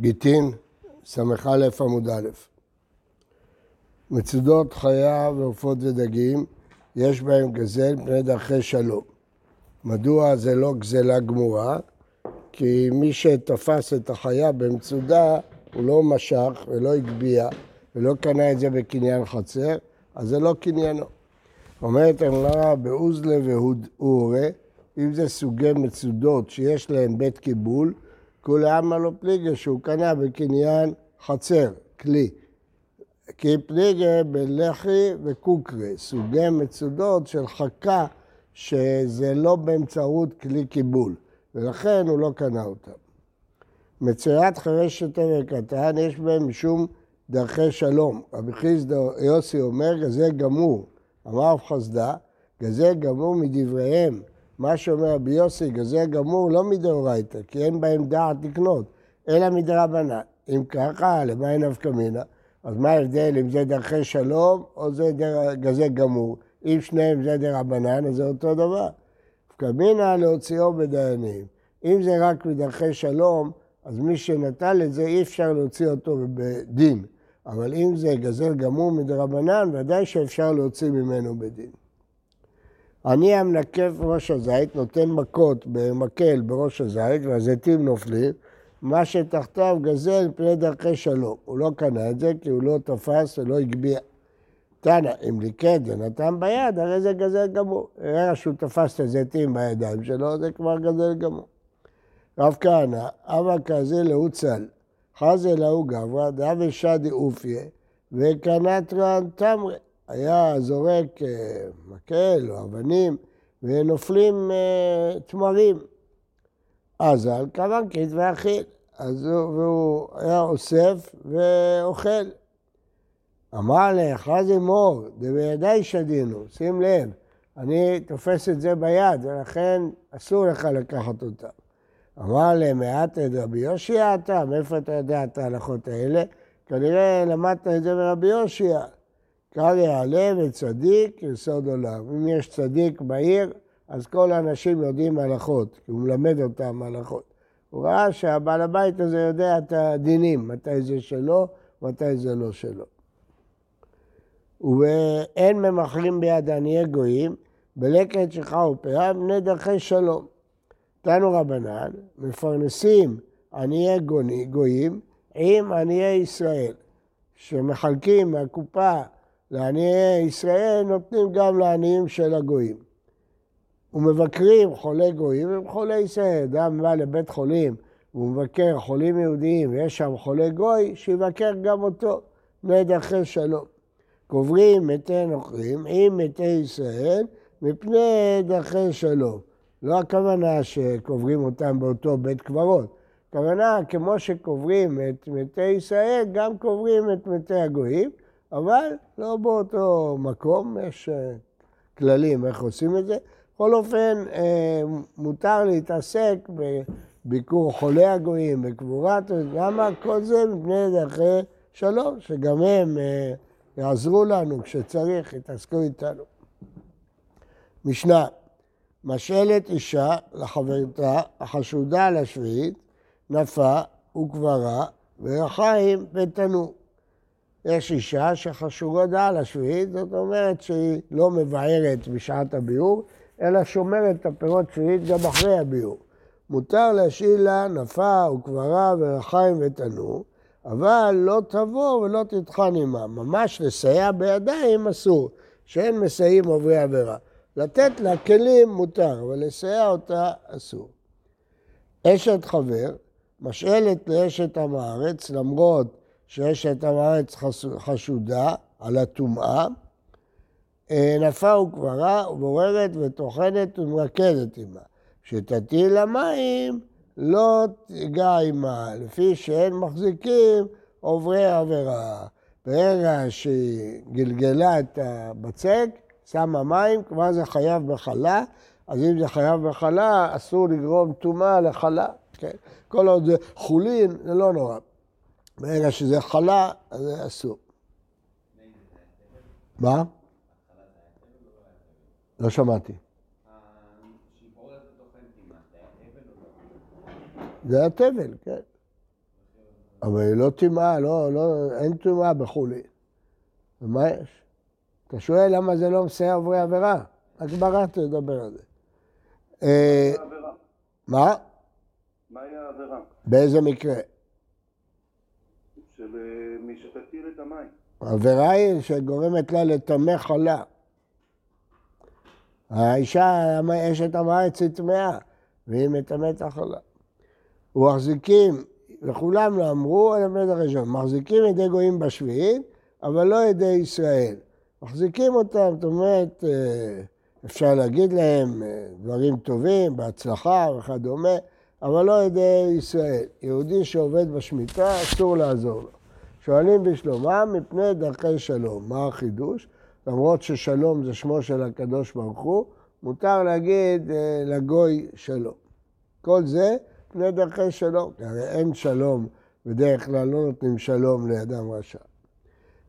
גיטין, ס"א עמוד א'. מצודות חיה ועופות ודגים, יש בהם גזל פני דרכי שלום. מדוע זה לא גזלה גמורה? כי מי שתפס את החיה במצודה, הוא לא משך ולא הגביה ולא קנה את זה בקניין חצר, אז זה לא קניינו. אומרת אמרה באוזלה ואורה, אם זה סוגי מצודות שיש להם בית קיבול, כולי עלמא לא פליגה שהוא קנה בקניין חצר, כלי. כי פליגה בלחי וקוקרי, סוגי מצודות של חכה שזה לא באמצעות כלי קיבול, ולכן הוא לא קנה אותם. מצירת חרשת עבר קטן יש בהם משום דרכי שלום. רבי חיסדא יוסי אומר, גזל גמור, אמר רב חסדה, גזל גמור מדבריהם. מה שאומר רבי יוסי, גזל גמור לא מדאורייתא, כי אין בהם דעת לקנות, אלא מדרבנן. אם ככה, למה אין נפקא מינה? אז מה ההבדל אם זה דרכי שלום או זה דר... גזל גמור? אם שניהם זה דרבנן, אז זה אותו דבר. נפקא מינה להוציאו בדיינים. אם זה רק מדרכי שלום, אז מי שנטל את זה, אי אפשר להוציא אותו בדין. אבל אם זה גזל גמור מדרבנן, ודאי שאפשר להוציא ממנו בדין. אני המנקף ראש הזית, נותן מכות במקל בראש הזית, והזיתים נופלים, מה שתחתיו גזל פני דרכי שלום. הוא לא קנה את זה כי הוא לא תפס ולא הגביה. תנא, אם ליקט ונתן ביד, הרי זה גזל גמור. הרי שהוא תפס את הזיתים בידיים שלו, זה כבר גזל גמור. רב כהנא, אבא כזה להוצל, חזה להו גברא, דאבי שדי אופיה, וקנטרן תמרה. היה זורק אה, מקל או אבנים ונופלים אה, תמרים. אז על כמנקית ואכיל. אז הוא, והוא היה אוסף ואוכל. אמר לך, זה מור, דבידי שדינו, שים לב, אני תופס את זה ביד, ולכן אסור לך לקחת אותה. אמר להם, מעט את רבי יושיע אתה? מאיפה אתה יודע את ההלכות האלה? כנראה למדת את זה מרבי יושיע. קרא יעלה וצדיק יסוד עולם. אם יש צדיק בעיר, אז כל האנשים יודעים הלכות, כי הוא מלמד אותם הלכות. הוא ראה שהבעל הבית הזה יודע את הדינים, מתי זה שלו, מתי זה לא שלו. ואין ממכרים ביד עניי גויים, בלקט שלך ופאה, בני דרכי שלום. תנו רבנן, מפרנסים עניי גויים עם עניי ישראל, שמחלקים מהקופה לעניי ישראל, נותנים גם לעניים של הגויים. ומבקרים חולי גויים הם חולי ישראל. אדם בא לבית חולים והוא מבקר חולים יהודיים ויש שם חולה גוי, שיבקר גם אותו, בני דרכי שלום. קוברים מתי נוכרים עם מתי ישראל מפני דרכי שלום. לא הכוונה שקוברים אותם באותו בית קברות. הכוונה, כמו שקוברים את מתי ישראל, גם קוברים את מתי הגויים, אבל לא באותו מקום, יש אה, כללים איך עושים את זה. בכל אופן, אה, מותר להתעסק בביקור חולי הגויים, בקבורת, למה כל זה מפני דרכי שלום, שגם הם אה, יעזרו לנו כשצריך, יתעסקו איתנו. משנה, משאלת אישה לחברתה החשודה על השביעית, נפה וקברה ורחיים ותנור. יש אישה שחשודה על השביעית, זאת אומרת שהיא לא מבערת בשעת הביאור, אלא שומרת את הפירות שביעית גם אחרי הביאור. מותר להשאיל לה נפה וקברה ורחיים ותנור, אבל לא תבוא ולא תטחן עמה. ממש לסייע בידיים אסור, שאין מסייעים עוברי עבירה. לתת לה כלים מותר, אבל לסייע אותה אסור. אשת חבר משאלת לאשת עם הארץ, למרות שאשת עם הארץ חשודה על הטומאה, אה, נפה וקברה ובוררת וטוחנת ומרקדת עמה. כשתטיל למים לא תיגע עמה, לפי שאין מחזיקים עוברי עבירה. ברגע שהיא גלגלה את הבצק, שמה מים, כבר זה חייב בחלה, אז אם זה חייב בחלה, אסור לגרום טומאה לחלה. כן? כל עוד זה חולין, זה לא נורא. ברגע שזה חלה, אז זה אסור. מה? לא שמעתי. זה היה תבל, כן. אבל היא לא טמאה, לא, לא, אין טומאה בחולין. ומה יש? אתה שואל למה זה לא מסייע עוברי עבירה? הגמרא תדבר על זה. אה, מה? מהי העבירה? באיזה מקרה? של אה, מי שתטיל את המים. העבירה היא שגורמת לה לטמא חלה. האישה, אשת המארץ היא טמאה, והיא מטמאת החלה. ומחזיקים, וכולם לא אמרו, אלא בית הראשון, מחזיקים ידי גויים בשביעית, אבל לא ידי ישראל. מחזיקים אותם, זאת אומרת, אה, אפשר להגיד להם אה, דברים טובים, בהצלחה וכדומה, אבל לא ידי ישראל. יהודי שעובד בשמיטה, אסור לעזור לו. שואלים בשלומם מפני דרכי שלום. מה החידוש? למרות ששלום זה שמו של הקדוש ברוך הוא, מותר להגיד אה, לגוי שלום. כל זה מפני דרכי שלום. הרי אין שלום, בדרך כלל לא נותנים שלום לאדם רשע.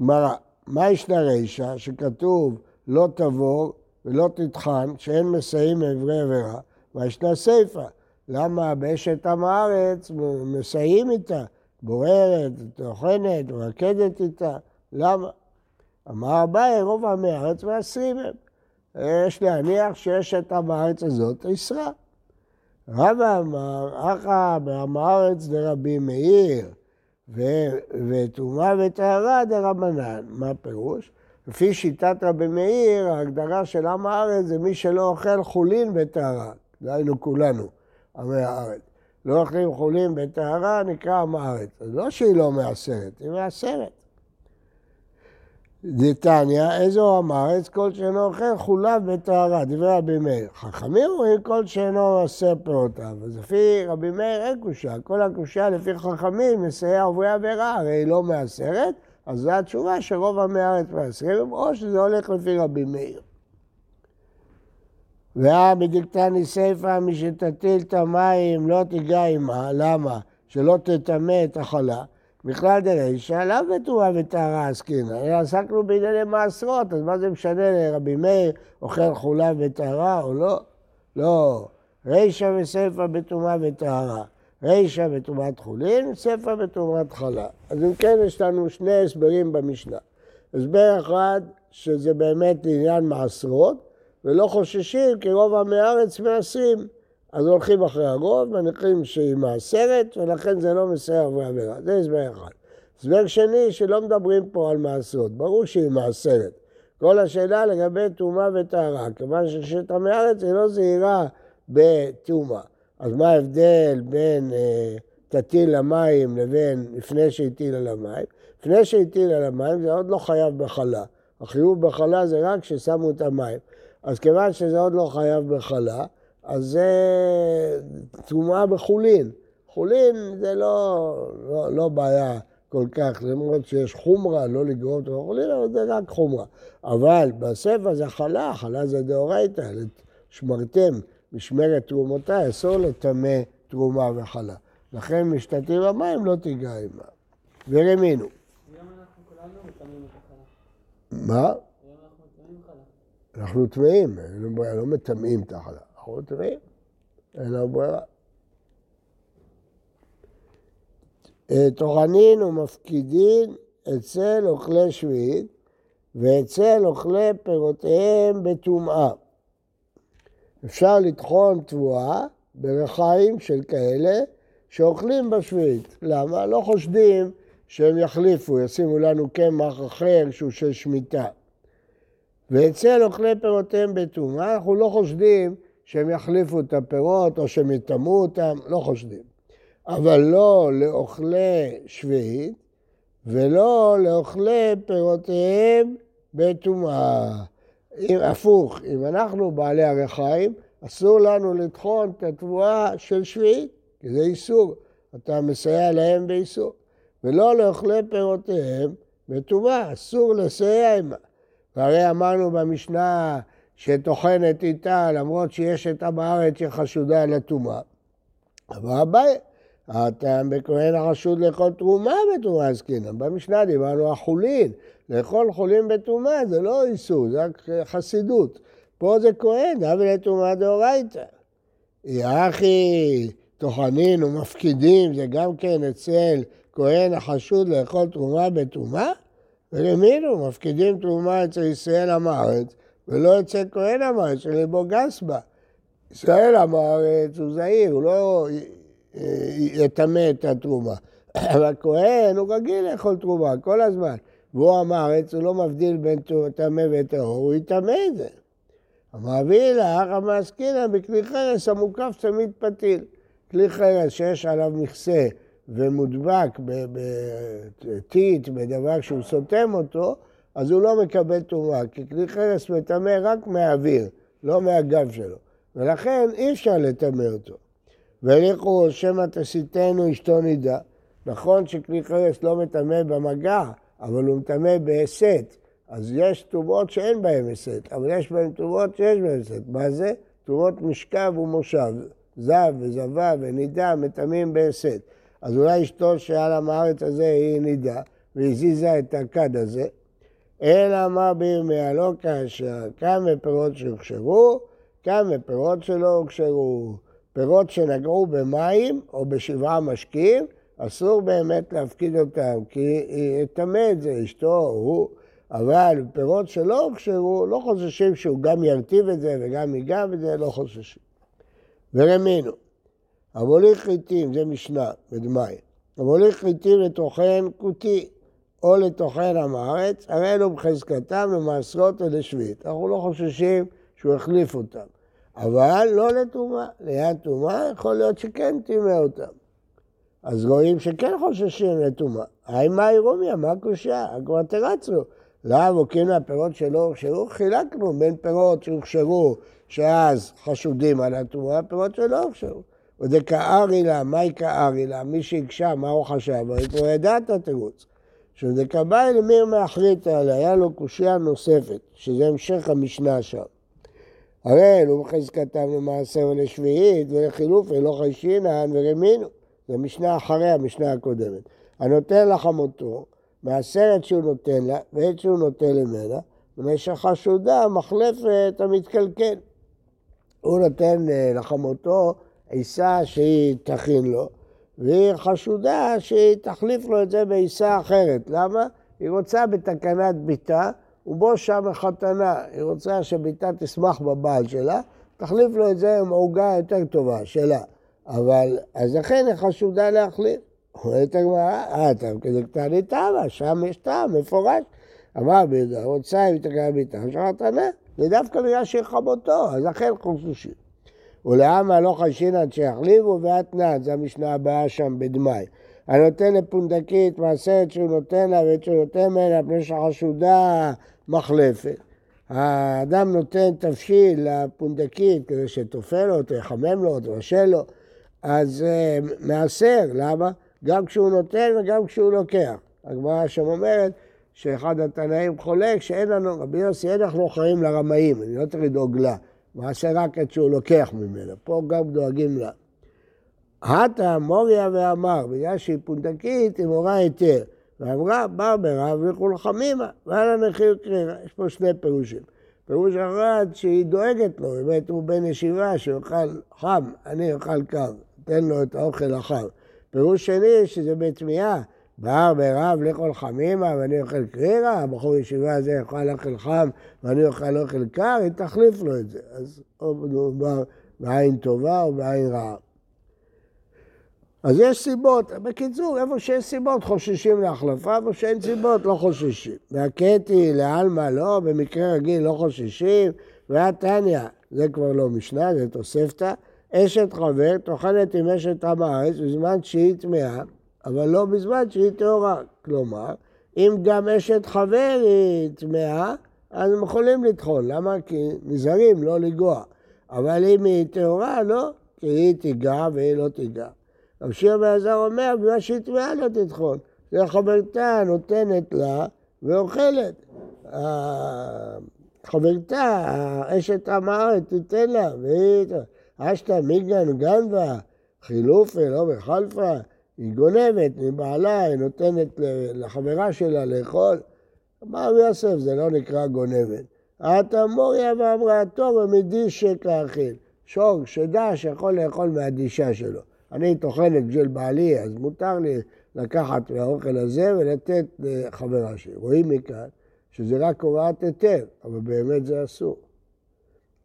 גמרא, מה ישנה רישא שכתוב לא תבור ולא תטחן, שאין מסייעים מעברי עבירה, וישנה סיפא. למה באשת עם הארץ מסייעים איתה? בוררת, טוחנת, רקדת איתה, למה? אמר אביי, רוב עמי הארץ מעשרים הם. יש להניח שיש את עם הארץ הזאת איסרה. רבא אמר, אחא בעם הארץ דרבי מאיר, וטומאה וטהרה דרבנן. מה הפירוש? לפי שיטת רבי מאיר, ההגדרה של עם הארץ זה מי שלא אוכל חולין וטהרה. דהיינו כולנו, עמי הארץ. לא אוכלים חולים בטהרה, נקרא עם הארץ. אז לא שהיא לא מעשרת, היא מעשרת. דתניא, איזו עם הארץ? כל שאינו אוכל חוליו בטהרה, דברי רבי מאיר. חכמים אומרים כל שאינו עושה פירותיו. אז לפי רבי מאיר אין קושה. כל הקושה לפי חכמים מסייע עוברי עבירה, הרי היא לא מעשרת, אז זו התשובה שרוב עמי הארץ מעשרים, או שזה הולך לפי רבי מאיר. ואה בדיקתני סיפא משתטיל את המים לא תיגע עמה, למה? שלא תטמא את החלה. בכלל דרישא לאו בטומאה וטהרה עסקינא, עסקנו בענייני מעשרות, אז מה זה משנה לרבי מאיר אוכל חולה וטהרה או לא? לא. רישא וסיפא בטומאה וטהרה. רישא בטומאת חולין, סיפא בטומאת חלה. אז אם כן, יש לנו שני הסברים במשנה. הסבר אחד, שזה באמת עניין מעשרות, ולא חוששים כי רוב עמי הארץ מעשרים. אז הולכים אחרי הרוב, מניחים שהיא מעשרת, ולכן זה לא מסייע עברי עבירה. זה הסבר אחד. הסבר שני, שלא מדברים פה על מעשרות, ברור שהיא מעשרת. כל השאלה לגבי טומאה וטהרה, כיוון ששת הארץ היא לא זהירה בטומאה. אז מה ההבדל בין אה, תטיל המים לבין לפני שהטיל על המים? לפני שהטיל על המים זה עוד לא חייב בחלה. החיוב בחלה זה רק כששמו את המים. אז כיוון שזה עוד לא חייב בחלה, אז זה טומאה בחולין. חולין זה לא, לא, לא בעיה כל כך, למרות שיש חומרה, לא לגרום את החולין, אבל זה רק חומרה. אבל בספר זה חלה, חלה זה דאורייתא, שמרתם משמרת תרומותיי, אסור לטמא תרומה וחלה. לכן משתתים במים לא תיגע עמה. ורמינו. מה? אנחנו טמאים, לא מטמאים את החלה, אנחנו טמאים, אין לנו ברירה. טוחנין ומפקידין אצל אוכלי שביעית ואצל אוכלי פירותיהם בטומאה. אפשר לטחון תבואה ברחיים של כאלה שאוכלים בשביעית. למה? לא חושדים שהם יחליפו, ישימו לנו קמח אחר שהוא של שמיטה. ואצל אוכלי פירותיהם בטומאה, אנחנו לא חושדים שהם יחליפו את הפירות או שהם יטמאו אותם, לא חושדים. אבל לא לאוכלי שביעית ולא לאוכלי פירותיהם בטומאה. הפוך, אם אנחנו בעלי הרחיים, אסור לנו לטחון את התבואה של שביעית, כי זה איסור. אתה מסייע להם באיסור. ולא לאוכלי פירותיהם בטומאה, אסור לסייע עימה. והרי אמרנו במשנה שטוחנת איתה, למרות שיש את עם הארץ שחשודה לטומאה. אבל אביי, הטעם בכהן החשוד לאכול תרומה בטומאה עסקינן. במשנה דיברנו על חולין. לאכול חולין בטומאה זה לא איסור, זה רק חסידות. פה זה כהן, דווקא לטומאה דאורייתא. יחי טוחנין ומפקידים, זה גם כן אצל כהן החשוד לאכול תרומה בטומאה? ולמינו, מפקידים תרומה אצל ישראל עם הארץ, ולא אצל כהן עם הארץ, שלבו גס בה. ישראל עם הארץ הוא זהיר, הוא לא יטמא את התרומה. אבל כהן הוא רגיל לאכול תרומה כל הזמן. והוא עם הארץ, הוא לא מבדיל בין טמא וטהור, הוא יטמא את זה. המעביר לך, המעסקינן בכלי חרס המוקף תמיד פתיל. כלי חרס שיש עליו מכסה ומודבק בטיט, בדבר שהוא סותם אותו, אז הוא לא מקבל טומאה, כי כלי חרס מטמא רק מהאוויר, לא מהגב שלו. ולכן אי אפשר לטמא אותו. ולכו שמא תסיתנו אשתו נידה. נכון שכלי חרס לא מטמא במגע, אבל הוא מטמא בהסת. אז יש טומאות שאין בהן הסת, אבל יש בהן טומאות שיש בהן הסת. מה זה? טומאות משכב ומושב. זב וזבה ונידה מטמאים בהסת. אז אולי אשתו שעל המארץ הזה היא נידה, והזיזה את הכד הזה. אלא מה בירמיה לא כאשר כמה פירות שהוכשרו, כמה פירות שלא הוכשרו. פירות שנגעו במים או בשבעה משקים, אסור באמת להפקיד אותם, כי יטמא את זה אשתו הוא. אבל פירות שלא הוכשרו, לא חוששים שהוא גם ירטיב את זה וגם ייגע בזה, לא חוששים. ורמינו, המוליך חיטים, זה משנה בדמאי, המוליך חיטים לטוחן כותי או לטוחן עם הארץ, הרי אלו בחזקתם למעשרות ולשביעית. אנחנו לא חוששים שהוא החליף אותם. אבל לא לטומאה. ליד טומאה יכול להיות שכן טימא אותם. אז רואים שכן חוששים לטומאה. היי מאי רומיה, מה הקושייה? כבר תרצנו. לאו וקינו הפירות שלא הוכשרו, חילקנו בין פירות שהוכשרו, שאז חשודים על הטומאה, פירות שלא הוכשרו. ודקארי לה, מהי קארי לה? מי שהקשה, מה הוא חשב? אבל הוא ידע את התירוץ. שדקבאי למיר מאחרית עליה, היה לו קושייה נוספת, שזה המשך המשנה שם. הרי אלו בחזקתם למעשר ולשביעית ולחילוף ולא חיישינן ורמינו. זה משנה אחרי המשנה הקודמת. הנותן לחמותו, מהסרט שהוא נותן לה ועת שהוא נותן למנה, במשך חשודה מחלפת המתקלקל. הוא נותן אה, לחמותו עיסה שהיא תכין לו, והיא חשודה שהיא תחליף לו את זה בעיסה אחרת. למה? היא רוצה בתקנת ביתה ובו שם חתנה. היא רוצה שביתה תשמח בבעל שלה, תחליף לו את זה עם עוגה יותר טובה, שלה. אבל, אז לכן היא חשודה להחליף. אומרת הגמרא, אה, אתה כזה קטני טעמה, שם יש טעם מפורש. אמר ביהודה, רוצה אם תקרא ביתה, שחתנה. זה דווקא בגלל שהיא חמותו, אז לכן חוששים. ולעמה לא חשינן שיחליבו ואתנן, זו המשנה הבאה שם בדמאי. הנותן לפונדקית מעשרת שהוא נותן לה ואת שהוא נותן ממנה פני שחשודה מחלפת. האדם נותן תבשיל לפונדקית כדי שתופל אותו, יחמם לו, תבשל לו, אז uh, מעשר, למה? גם כשהוא נותן וגם כשהוא לוקח. הגמרא שם אומרת שאחד התנאים חולק שאין לנו, רבי יוסי, אין אנחנו חיים לרמאים, אני לא צריך לדאוג לה. מעשה רק את שהוא לוקח ממנה, פה גם דואגים לה. הטה מוריה ואמר, בגלל שהיא פונדקית, היא מורה היתר. ואמרה, בא ברב לכול חמימה, ועל הנחיר קרירה. יש פה שני פירושים. פירוש אחד שהיא דואגת לו, באמת הוא בן ישיבה שיאכל חם, אני אוכל קר, תן לו את האוכל החם. פירוש שני שזה בתמיהה, בא ברב לאכול חמימה ואני אוכל קרירה, הבחור ישיבה הזה יאכל אוכל חם ואני אוכל אוכל קר, היא תחליף לו את זה. אז או מדובר בעין טובה או בעין רעה. אז יש סיבות, בקיצור, איפה שיש סיבות חוששים להחלפה, איפה שאין סיבות לא חוששים. והקטי לעלמא לא, במקרה רגיל לא חוששים, והתניא, זה כבר לא משנה, זה תוספתא, אשת חבר טוחנת עם אשת עם הארץ בזמן שהיא טמאה, אבל לא בזמן שהיא טהורה. כלומר, אם גם אשת חבר היא טמאה, אז הם יכולים לטחון. למה? כי נזהרים לא לגוע. אבל אם היא טהורה, לא, כי היא תיגע והיא לא תיגע. רב שמעון בעזר אומר, במה שהיא טמאה לא תטחון. זה חברתה נותנת לה ואוכלת. חברתה, אשת עם הארץ, תיתן לה, והיא... אשתא מיגן גנבה, חילופה, לא בחלפה, היא גונבת מבעלה, היא נותנת לחברה שלה לאכול. אמר רבי יוסף, זה לא נקרא גונבת. עתה מוריה ואמרה, טוב, מדיש שכאכיל. שור, שדע שיכול לאכול מהדישה שלו. אני טוחנת בשביל בעלי, אז מותר לי לקחת מהאוכל הזה ולתת לחברה שלי. רואים מכאן שזה רק הוראת היתר, אבל באמת זה אסור.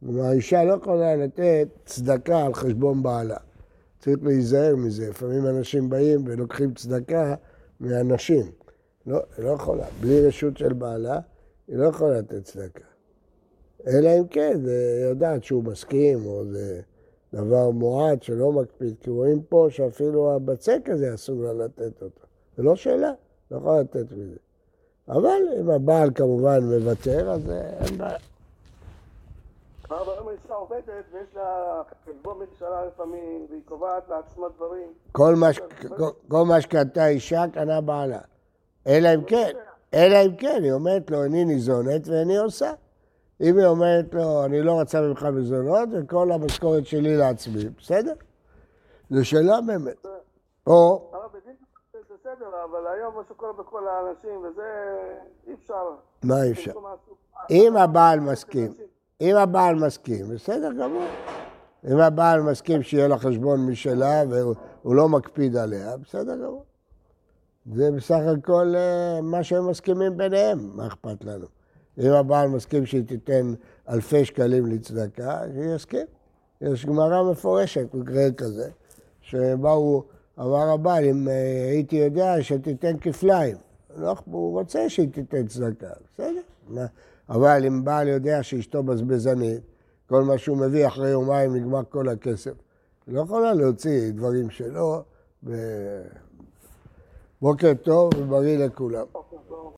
כלומר, האישה לא יכולה לתת צדקה על חשבון בעלה. צריך להיזהר מזה. לפעמים אנשים באים ולוקחים צדקה מהנשים. לא, היא לא יכולה. בלי רשות של בעלה, היא לא יכולה לתת צדקה. אלא אם כן, היא יודעת שהוא מסכים, או זה דבר מועט שלא מקפיד, כי רואים פה שאפילו הבצק הזה אסור לה לתת אותו. זה לא שאלה, לא יכולה לתת מזה. אבל אם הבעל כמובן מוותר, אז אין בעיה. אבל אם האישה עובדת ויש לה חשבון משלה לפעמים, והיא קובעת לעצמה דברים. כל מה, שקנתה אישה, קנה בעלה. אלא אם כן, אלא אם כן, היא אומרת לו, אני ניזונת ואני עושה. אם היא אומרת לו, אני לא רוצה ממך מזונות, וכל המשכורת שלי לעצמי, בסדר. זו שאלה באמת. או... זה בסדר, אבל היום מה שקורה בכל האנשים, וזה אי אפשר. מה אי אפשר? אם הבעל מסכים, אם הבעל מסכים, בסדר גמור. אם הבעל מסכים שיהיה לה חשבון משלה והוא לא מקפיד עליה, בסדר גמור. זה בסך הכל אה, מה שהם מסכימים ביניהם, מה אכפת לנו? אם הבעל מסכים שהיא תיתן אלפי שקלים לצדקה, שיסכים. יש גמרא מפורשת, מקרה כזה, שבאו, אמר הבעל, אם אה, הייתי יודע שתיתן כפליים. לא, הוא רוצה שהיא תיתן צדקה, בסדר. אבל אם בעל יודע שאשתו בזבזנית, כל מה שהוא מביא אחרי יומיים נגמר כל הכסף. היא לא יכולה להוציא דברים שלו. ו... בוקר טוב ובריא לכולם.